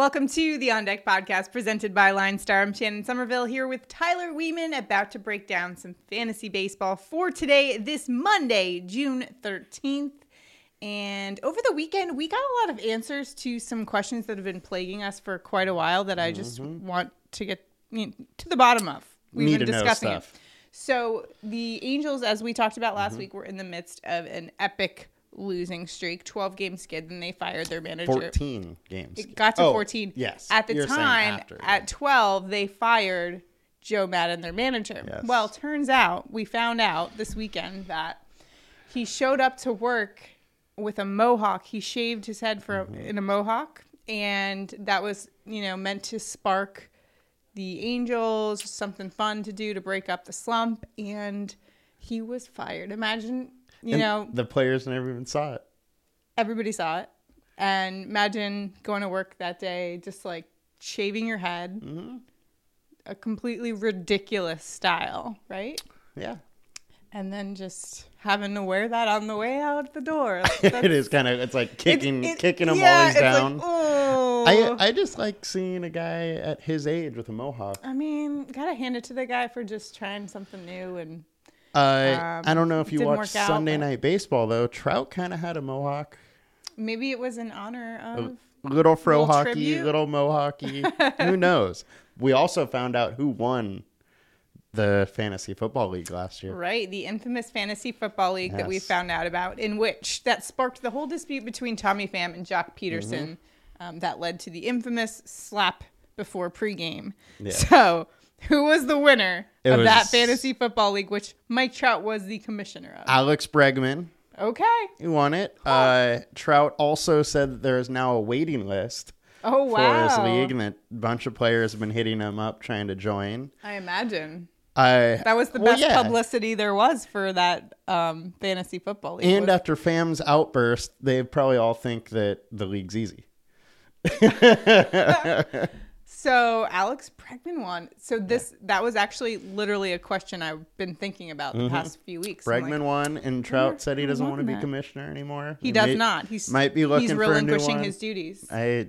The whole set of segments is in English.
Welcome to the On Deck podcast presented by LineStar. I'm Shannon Somerville here with Tyler Weeman, about to break down some fantasy baseball for today, this Monday, June 13th. And over the weekend, we got a lot of answers to some questions that have been plaguing us for quite a while that I just want to get you know, to the bottom of. We've Need been discussing it. So the Angels, as we talked about last week, were in the midst of an epic losing streak, 12 game skid, and they fired their manager. 14 games. It got to Oh, 14. Yes. At the You're time, after. at 12, they fired Joe Maddon, their manager. Yes. Well, turns out, we found out this weekend that he showed up to work with a mohawk. He shaved his head for Mm-hmm. in a mohawk, and that was, you know, meant to spark the Angels, something fun to do to break up the slump, and he was fired. Imagine, you And know, the players never even saw it. everybody saw it. And imagine going to work that day, just like shaving your head, Mm-hmm. a completely ridiculous style, right? Yeah. And then just having to wear that on the way out the door. it is kind of it's like kicking it- kicking them yeah, while he's like, down. oh. I I just like seeing a guy at his age with a mohawk. I mean, gotta hand it to the guy for just trying something new and Uh, I don't know if you watched out, Sunday but- Night Baseball though. Trout kind of had a mohawk, maybe it was in honor of little fro Little hockey, tribute? little mohawky. Who knows? We also found out who won the fantasy football league last year. Right, the infamous fantasy football league that we found out about, in which that sparked the whole dispute between Tommy Pham and Joc Pederson, Mm-hmm. um, that led to the infamous slap before pregame. Yeah. So, who was the winner It of that fantasy football league, which Mike Trout was the commissioner of? Alex Bregman Okay. he won it. Uh, Trout also said that there is now a waiting list Oh wow! for his league, and that a bunch of players have been hitting him up trying to join. I imagine Uh, that was the well, best yeah. publicity there was for that um, fantasy football league. And was- after Pham's outburst, they probably all think that the league's easy. So Alex Bregman won. So this that was actually literally a question I've been thinking about the past few weeks. I'm Mm-hmm. Bregman like, won, and Trout said he doesn't won want to be that? commissioner anymore. he does may- not. He's might be looking he's for a new relinquishing one. his duties. I,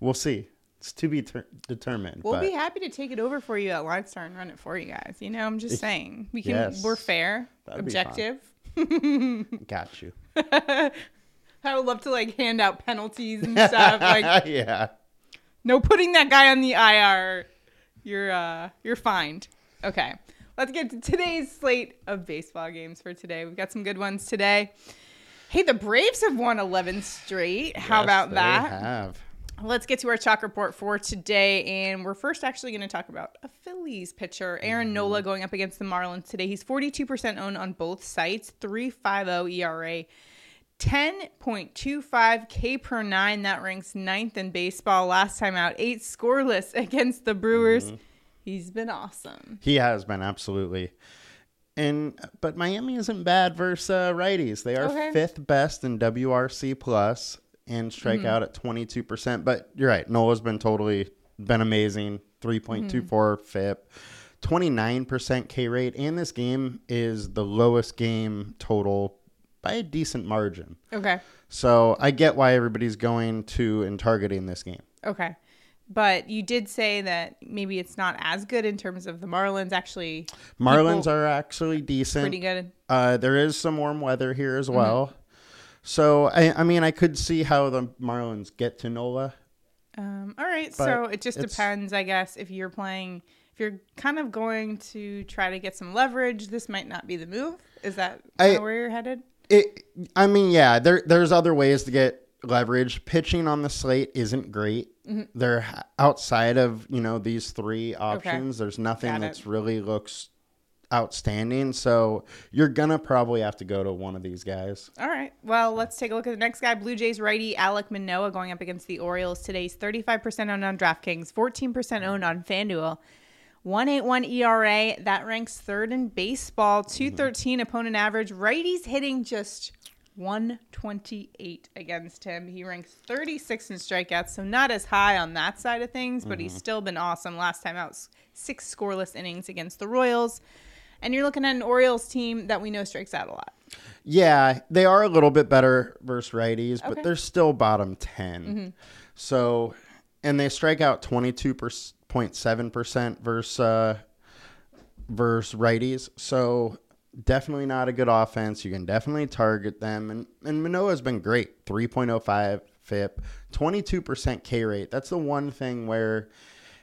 we'll see. It's to be ter- determined. We'll but be happy to take it over for you at LineStar and run it for you guys. You know, I'm just saying we can. Yes. We're fair, That'd be fun. objective. got you. I would love to like hand out penalties and stuff. like yeah. No putting that guy on the IR. You're uh you're fined. Okay. Let's get to today's slate of baseball games for today. We've got some good ones today. Hey, the Braves have won 11 straight. How Yes, about that? Have. Let's get to our chalk report for today. And we're first actually going to talk about a Phillies pitcher, Aaron Nola, going up against the Marlins today. He's 42% owned on both sites, 3.50 ERA. 10.25 K per nine. That ranks ninth in baseball. Last time out, eight scoreless against the Brewers. He's been awesome. He has been absolutely. And but Miami isn't bad versus uh, righties. They are Okay. fifth best in WRC plus and strike Mm-hmm. at twenty two percent. But you're right. Nola's been totally been amazing. Three point two four FIP, twenty nine percent K rate, and this game is the lowest game total by a decent margin. Okay. So I get why everybody's going to and targeting this game. Okay. But you did say that maybe it's not as good in terms of the Marlins actually Marlins are actually decent. pretty good. Uh, there is some warm weather here Mm-hmm. as well. So I, I mean, I could see how the Marlins get to Nola. Um, all right, so it just depends, I guess. If you're playing, if you're kind of going to try to get some leverage, this might not be the move. Is that I- where you're headed? It, I mean, yeah, there there's other ways to get leverage. Pitching on the slate isn't great. Mm-hmm. They're outside of you know these three options. There's nothing Got it. that's really looks outstanding. So you're gonna probably have to go to one of these guys. All right. Well, let's take a look at the next guy. Blue Jays righty Alek Manoah going up against the Orioles today. He's 35% owned on DraftKings, 14% owned on FanDuel. 181 ERA. That ranks third in baseball. Mm-hmm. 213 opponent average. Righties hitting just 128 against him. He ranks 36 in strikeouts, so not as high on that side of things, but he's mm-hmm. still been awesome. Last time out, six scoreless innings against the Royals. And you're looking at an Orioles team that we know strikes out a lot. Yeah, they are a little bit better versus righties, Okay. but they're still bottom 10. Mm-hmm. So, and they strike out 22.7% versus uh, versus righties. So definitely not a good offense. You can definitely target them. And, and Manoah's been great 3.05 FIP, 22% K rate. That's the one thing where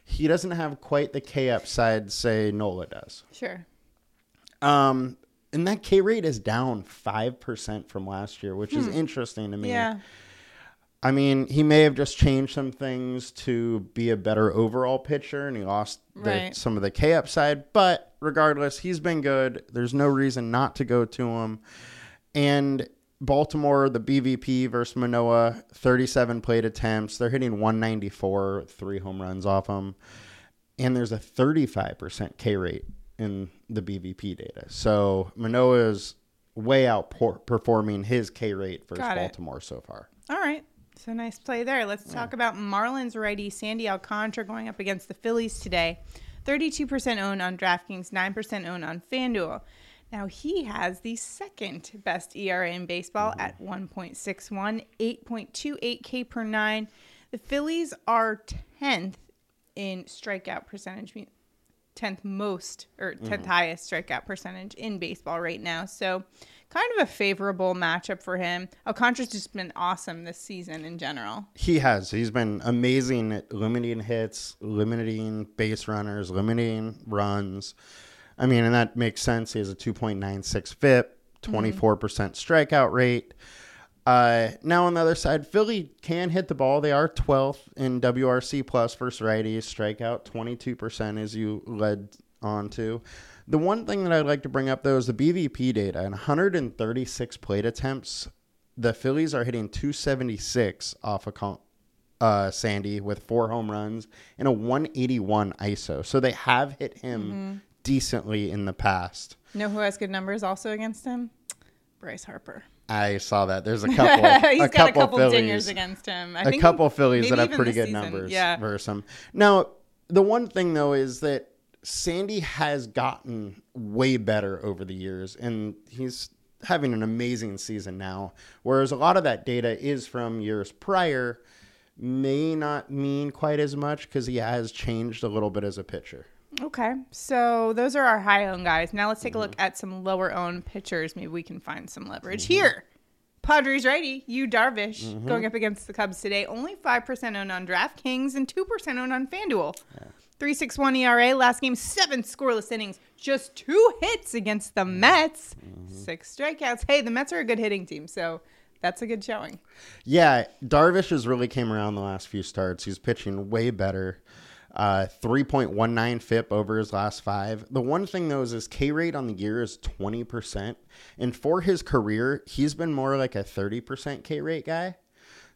he doesn't have quite the K upside, say, Nola does. Sure. Um, and that K rate is down 5% from last year, which is interesting to me. Yeah. I mean, he may have just changed some things to be a better overall pitcher, and he lost the, Right. some of the K upside. But regardless, he's been good. There's no reason not to go to him. And Baltimore, the BVP versus Manoah, 37 plate attempts. They're hitting 194, three home runs off him. And there's a 35% K rate in the BVP data. So Manoah is way outperforming his K rate versus Baltimore so far. All right. So nice play there. Let's talk about Marlins righty Sandy Alcantara going up against the Phillies today. 32% owned on DraftKings, 9% owned on FanDuel. Now he has the second best ERA in baseball mm-hmm. at 1.61, 8.28 K per nine. The Phillies are 10th in strikeout percentage, 10th most or 10th mm-hmm. highest strikeout percentage in baseball right now. So, kind of a favorable matchup for him. Alcantara's just been awesome this season in general. He has. He's been amazing at limiting hits, limiting base runners, limiting runs. I mean, and that makes sense. He has a 2.96 FIP, 24% strikeout rate. Uh, now on the other side, Philly can hit the ball. They are 12th in WRC plus versus righties. Strikeout 22% as you led on to. The one thing that I'd like to bring up though is the BVP data. And 136 plate attempts, the Phillies are hitting 276 off a con- uh, Sandy with four home runs and a 181 ISO. So they have hit him decently in the past. Know who has good numbers also against him? Bryce Harper. I saw that. There's a couple. He's a got couple a couple Phillies, dingers against him. I a couple Phillies that have pretty good season. numbers Yeah. versus him. Now, the one thing though is that Sandy has gotten way better over the years, and he's having an amazing season now. Whereas a lot of that data is from years prior, may not mean quite as much because he has changed a little bit as a pitcher. Okay, so those are our high owned guys. Now let's take a look Mm-hmm. at some lower owned pitchers. Maybe we can find some leverage here. Padres righty, Yu Darvish, Mm-hmm. going up against the Cubs today. Only 5% owned on DraftKings and 2% owned on FanDuel. 361 ERA, last game, seven scoreless innings, just two hits against the Mets, Mm-hmm. six strikeouts. Hey, the Mets are a good hitting team, so that's a good showing. Yeah, Darvish has really came around the last few starts. He's pitching way better. Uh, 3.19 FIP over his last five. The one thing though is his K rate on the year is 20%. And for his career, he's been more like a 30% K rate guy.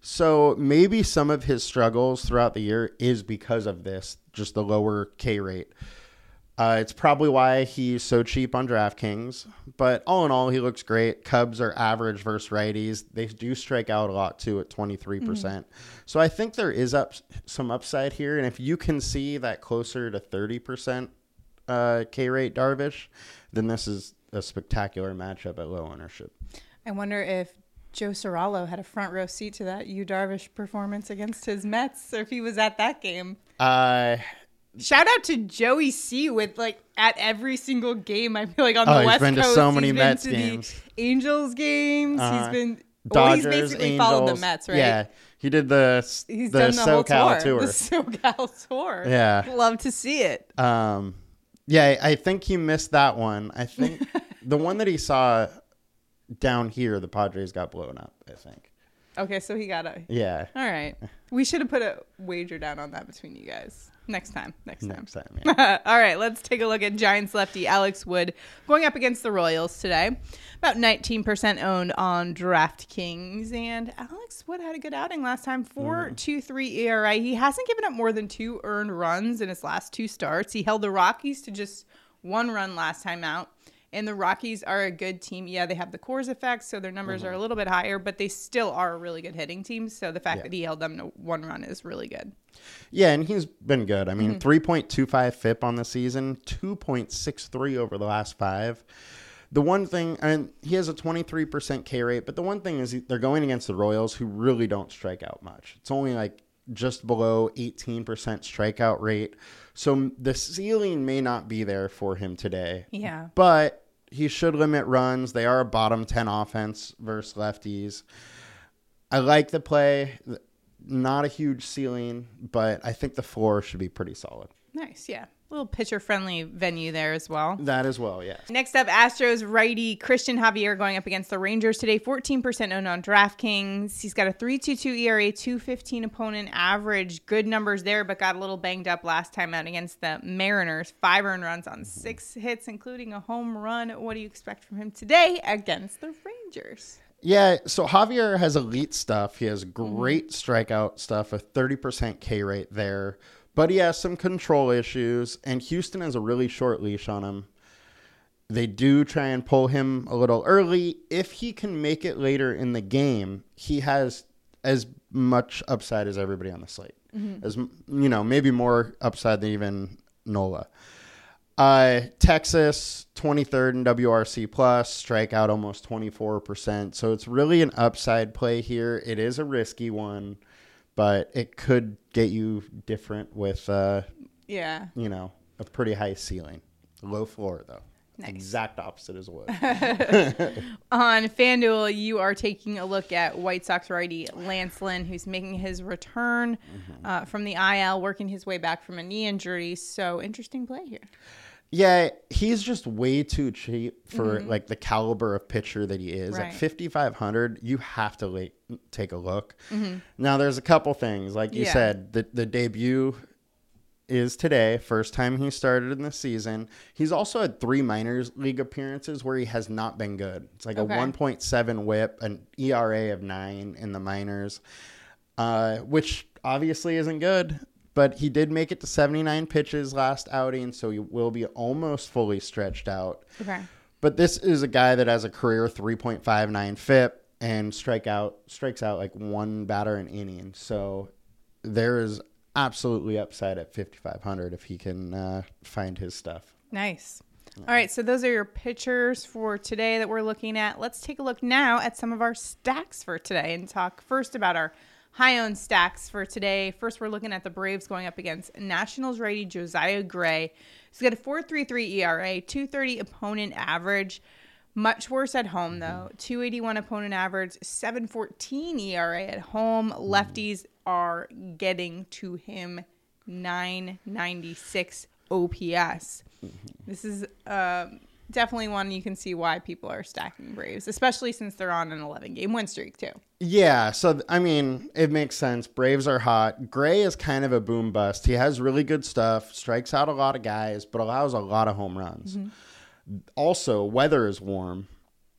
So maybe some of his struggles throughout the year is because of this, just the lower K rate. Uh, it's probably why he's so cheap on DraftKings. But all in all, he looks great. Cubs are average versus righties. They do strike out a lot too at 23%. percent So I think there is up some upside here. And if you can see that closer to 30% uh, K rate Darvish, then this is a spectacular matchup at low ownership. I wonder if Joe Sorallo had a front row seat to that Yu Darvish performance against his Mets, or if he was at that game. Uh, Shout out to Joey C with like at every single game. I feel like on the Oh, he's West been to Coast, so many he's Mets been to games. The Angels games. Uh-huh. He's been Dodgers, well, he's basically Angels. followed the Mets, right? Yeah, he did the He's the done the SoCal tour. tour. The SoCal tour. Yeah. Love to see it. Um, yeah, I think he missed that one. I think the one that he saw down here, the Padres got blown up. I think. Okay, so he got a. Yeah, All right. We should have put a wager down on that between you guys. Next time. Next time. next time. Yeah. All right, let's take a look at Giants lefty Alex Wood going up against the Royals today. About 19% owned on DraftKings. And Alex Wood had a good outing last time mm-hmm. 4 2 3 ERA. He hasn't given up more than two earned runs in his last two starts. He held the Rockies to just one run last time out. And the Rockies are a good team. Yeah, they have the Coors effect, so their numbers are a little bit higher, but they still are a really good hitting team. So the fact Yeah. that he held them to one run is really good. yeah, and he's been good. I mean, Mm-hmm. three point two five FIP on the season, two point six three over the last five. The one thing, and he has a 23% K rate, but the one thing is they're going against the Royals, who really don't strike out much. It's only like just below 18% strikeout rate. So the ceiling may not be there for him today. Yeah. But he should limit runs. They are a bottom 10 offense versus lefties. I like the play. Not a huge ceiling, but I think the floor should be pretty solid. Nice. Yeah. Little pitcher friendly venue there as well. That as well, yeah. Next up, Astros righty Cristian Javier going up against the Rangers today. 14% owned on DraftKings. He's got a 3.22 ERA, 215 opponent average. Good numbers there, but got a little banged up last time out against the Mariners. Five earned runs on six hits, including a home run. What do you expect from him today against the Rangers? Yeah, so Javier has elite stuff. He has great mm-hmm. strikeout stuff, a 30% K rate there, but he has some control issues, and Houston has a really short leash on him. They do try and pull him a little early. If he can make it later in the game, he has as much upside as everybody on the slate. As you know, maybe more upside than even Nola. Uh, Texas, 23rd in WRC plus, strikeout almost 24%. So it's really an upside play here. It is a risky one, but it could get you different with, uh, Yeah. you know, a pretty high ceiling. Low floor, though. Nice. Exact opposite as wood. On FanDuel, you are taking a look at White Sox righty Lance Lynn, who's making his return uh, from the IL, working his way back from a knee injury. So interesting play here. Yeah, he's just way too cheap for like the caliber of pitcher that he is. Mm-hmm. Right. At 5500, you have to like take a look. Now there's a couple things like you Mm-hmm. Yeah. said, the the debut is today, first time he started in the season. He's also had 3 minors league appearances where he has not been good. It's like Okay. a 1.7 whip, an ERA of 9 in the minors. Uh, which obviously isn't good. But he did make it to 79 pitches last outing, so he will be almost fully stretched out. Okay. But this is a guy that has a career 3.59 FIP and strike out strikes out like one batter an inning. So there is absolutely upside at 5500 if he can uh, find his stuff. Nice. All right, so those are your pitchers for today that we're looking at. Let's take a look now at some of our stacks for today and talk first about our high owned stacks for today. First, we're looking at the Braves going up against Nationals righty Josiah Gray. He's got a 4.33 ERA, 230 opponent average. Much worse at home mm-hmm. though. 281 opponent average, 714 ERA at home. Mm-hmm. Lefties are getting to him 996 OPS. Mm-hmm. This is um, definitely one you can see why people are stacking Braves, especially since they're on an 11 game win streak too. Yeah, so I mean, it makes sense. Braves are hot. Gray is kind of a boom bust. He has really good stuff, strikes out a lot of guys, but allows a lot of home runs. Mm-hmm. Also, weather is warm.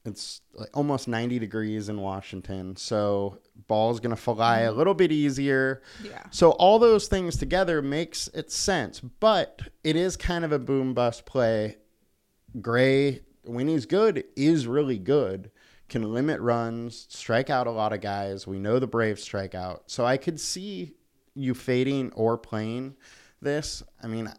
It's like almost 90 degrees in Washington, so ball's going to fly a mm-hmm. little bit easier. Yeah. So all those things together makes it sense, but it is kind of a boom bust play. Gray, when he's good, is really good. Can limit runs, strike out a lot of guys. We know the Braves strike out. So I could see you fading or playing this. I mean,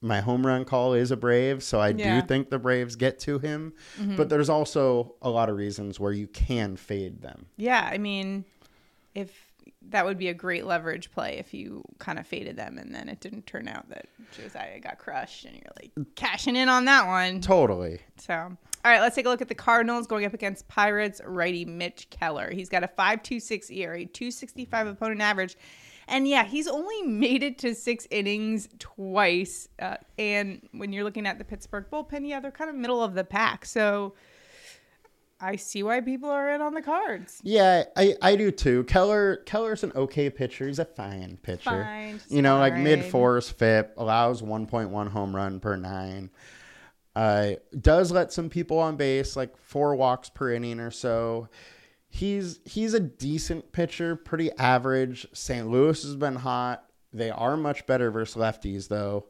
my home run call is a Brave, so I Yeah. do think the Braves get to him. Mm-hmm. But there's also a lot of reasons where you can fade them. Yeah, I mean, if that would be a great leverage play if you kind of faded them and then it didn't turn out that Josiah got crushed and you're like cashing in on that one. Totally. So, all right, let's take a look at the Cardinals going up against Pirates righty Mitch Keller. He's got a 5.26 ERA, 265 opponent average. And yeah, he's only made it to six innings twice. Uh, and when you're looking at the Pittsburgh bullpen, yeah, they're kind of middle of the pack. So I see why people are in on the cards. Yeah, I, I do too. Keller Keller's an okay pitcher. He's a fine pitcher. Fine, you know, like mid fours FIP, allows 1.1 home run per nine. Uh, does let some people on base, like four walks per inning or so. He's he's a decent pitcher, pretty average. St. Louis has been hot. They are much better versus lefties though,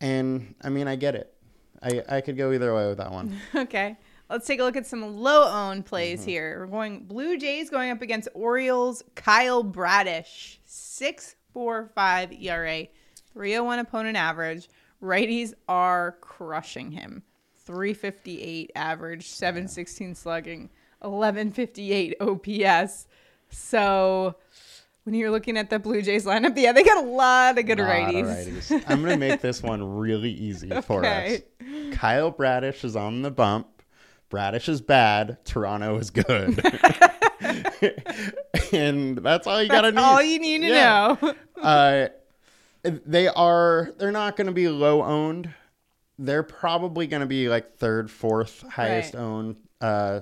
and I mean I get it. I I could go either way with that one. Okay. Let's take a look at some low owned plays mm-hmm. here. We're going Blue Jays going up against Orioles. Kyle Bradish, 6.45 ERA, 301 opponent average. Righties are crushing him. 358 average, 716 slugging, 1158 OPS. So when you're looking at the Blue Jays lineup, yeah, they got a lot of good Lot of righties. righties. I'm going to make this one really easy for Okay. us. Kyle Bradish is on the bump. Bradish is bad. Toronto is good. and that's all you got to That's know. all you need to Yeah. know. Uh, they are. They're not going to be low owned. They're probably going to be like third, fourth highest Right. owned uh,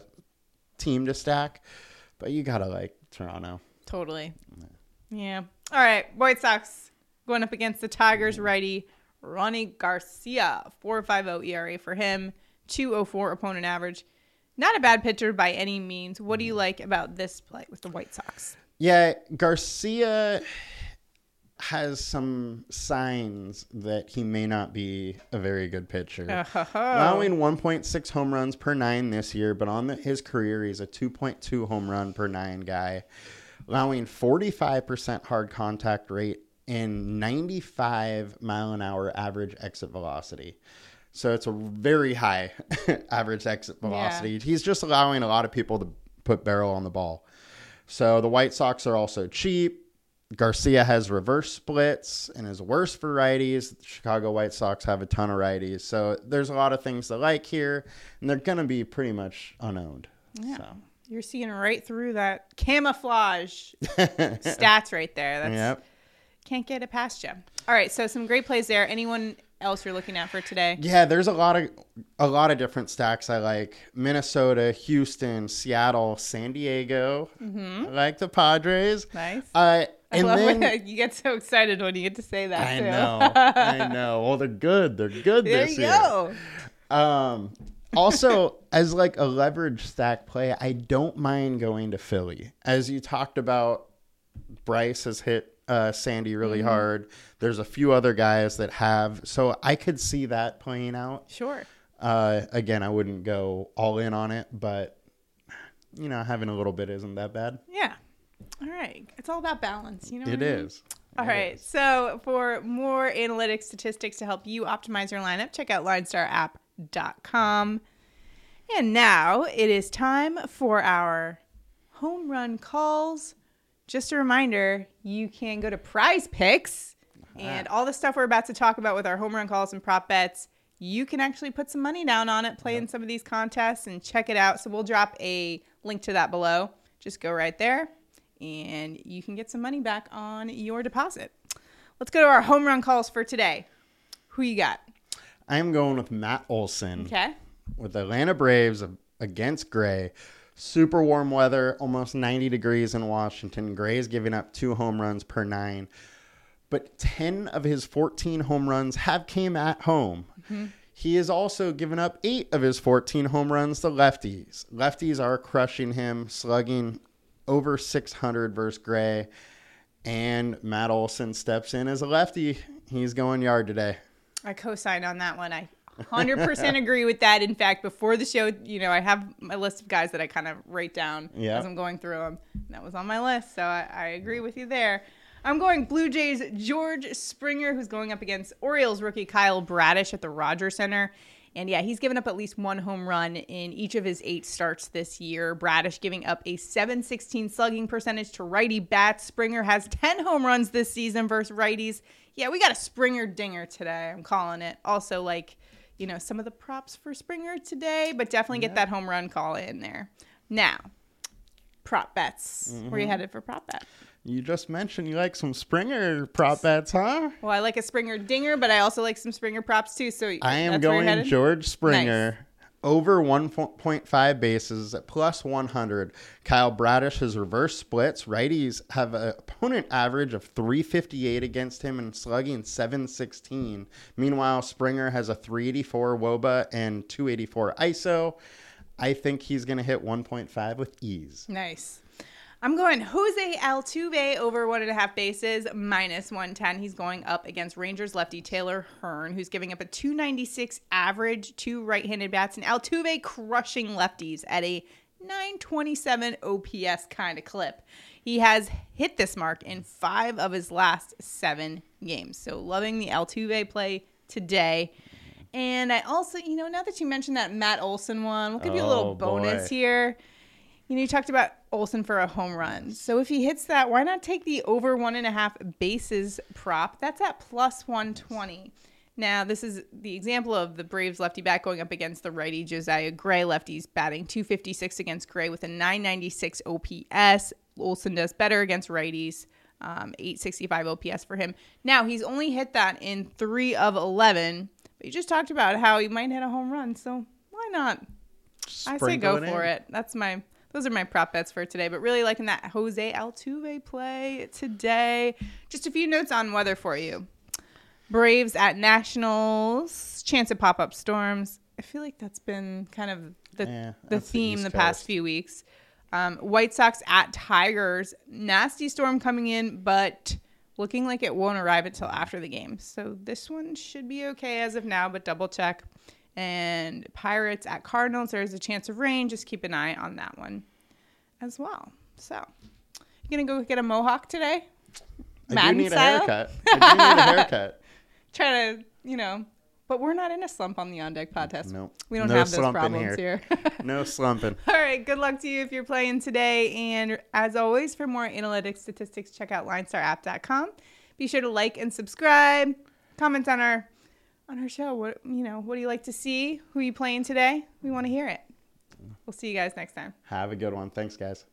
team to stack. But you gotta like Toronto. Totally. Yeah. All right. White Sox going up against the Tigers righty Rony Garcia. 4.50 ERA for him. 204 opponent average. Not a bad pitcher by any means. What do you like about this play with the White Sox? Yeah, Garcia has some signs that he may not be a very good pitcher. Oh. Allowing 1.6 home runs per nine this year, but on the, his career, he's a 2.2 home run per nine guy. Allowing 45% hard contact rate and 95 mile an hour average exit velocity. So it's a very high average exit velocity. He's just allowing a lot of people to put barrel on the ball. So the White Sox are also cheap. Garcia has reverse splits and is worse for righties. The Chicago White Sox have a ton of righties. So there's a lot of things to like here, and they're going to be pretty much unowned. Yeah. So, You're seeing right through that camouflage stats right there. That's yep. can't get it past you. All right, so some great plays there. Anyone else you're looking at for today? Yeah, there's a lot of a lot of different stacks I like. Minnesota, Houston, Seattle, San Diego. I like the Padres. Nice. Uh, I and love then when you get so excited when you get to say that. I too. know, I know. Well, they're good. They're good there this you year. go. Um, also, as like a leverage stack play, I don't mind going to Philly. As you talked about, Bryce has hit uh, Sandy really Mm-hmm. hard. There's a few other guys that have, so I could see that playing out. Sure. Uh, again, I wouldn't go all in on it, but you know, having a little bit isn't that bad. Yeah. All right. It's all about balance. You know. It I mean? is. All It right. is. So for more analytics statistics to help you optimize your lineup, check out linestarapp.com. And now it is time for our home run calls. Just a reminder, you can go to PrizePicks uh-huh. and all the stuff we're about to talk about with our home run calls and prop bets. You can actually put some money down on it, play in some of these contests, and check it out. So we'll drop a link to that below. Just go right there, and you can get some money back on your deposit. Let's go to our home run calls for today. Who you got? I am going with Matt Olson. Okay. with the Atlanta Braves against Gray. Super warm weather, almost 90 degrees in Washington. Gray is giving up two home runs per nine, but 10 of his 14 home runs have came at home. Mm-hmm. He has also given up eight of his 14 home runs to lefties. Lefties are crushing him, slugging over 600 versus Gray. And Matt Olson steps in as a lefty. He's going yard today. I co-signed on that one. I 100% agree with that. In fact, before the show, you know, I have my list of guys that I kind of write down Yeah. as I'm going through them. That was on my list, so I, I agree with you there. I'm going Blue Jays George Springer, who's going up against Orioles rookie Kyle Bradish at the Rogers Centre. And yeah, he's given up at least one home run in each of his eight starts this year. Bradish giving up a 716 slugging percentage to righty bats. Springer has 10 home runs this season versus righties. Yeah, we got a Springer dinger today. I'm calling it. Also, like, you know, some of the props for Springer today, but definitely get that home run call in there. Now, prop bets. Where are you mm-hmm. headed for prop bet? You just mentioned you like some Springer prop bets, huh? Well, I like a Springer dinger, but I also like some Springer props too. So I am where going? George Springer over 1.5 bases at plus 100. Kyle Bradish has reverse splits. Righties have an opponent average of 358 against him and slugging 716. Meanwhile, Springer has a 384 wOBA and 284 ISO. I think he's going to hit 1.5 with ease. Nice. I'm going Jose Altuve over one and a half bases minus 110. He's going up against Rangers lefty Taylor Hearn, who's giving up a 296 average to right handed bats, and Altuve crushing lefties at a 927 OPS kind of clip. He has hit this mark in five of his last seven games. So loving the Altuve play today. And I also, you know, now that you mentioned that Matt Olson one, we'll give you a little Oh, bonus boy. here You know, you talked about Olson for a home run. So if he hits that, why not take the over one and a half bases prop? That's at plus 120. Now, this is the example of the Braves lefty back going up against the righty Josiah Gray. Lefties batting 256 against Gray with a 996 OPS. Olson does better against righties. Um, 865 OPS for him. Now, he's only hit that in three of 11. But you just talked about how he might hit a home run. So why not? I say go for in. it. That's my those are my prop bets for today. But really liking that Jose Altuve play today. Just a few notes on weather for you. Braves at Nationals. Chance of pop up storms. I feel like that's been kind of the Yeah, the that's the theme the past few weeks. Um, White Sox at Tigers. Nasty storm coming in, but looking like it won't arrive until after the game. So this one should be okay as of now, but double check. And Pirates at Cardinals. There's a chance of rain. Just keep an eye on that one as well. So, you gonna go get a mohawk today? I Maddon do need style? a haircut. I do need a haircut. Try to, you know, but we're not in a slump on the on deck podcast. Nope. We don't No have those problems here. here. No slumping. All right, good luck to you if you're playing today. And as always, for more analytics statistics, check out linestarapp.com. Be sure to like and subscribe. Comment on our on our show. What you know, what do you like to see? Who you playing today? We want to hear it. We'll see you guys next time. Have a good one. Thanks, guys.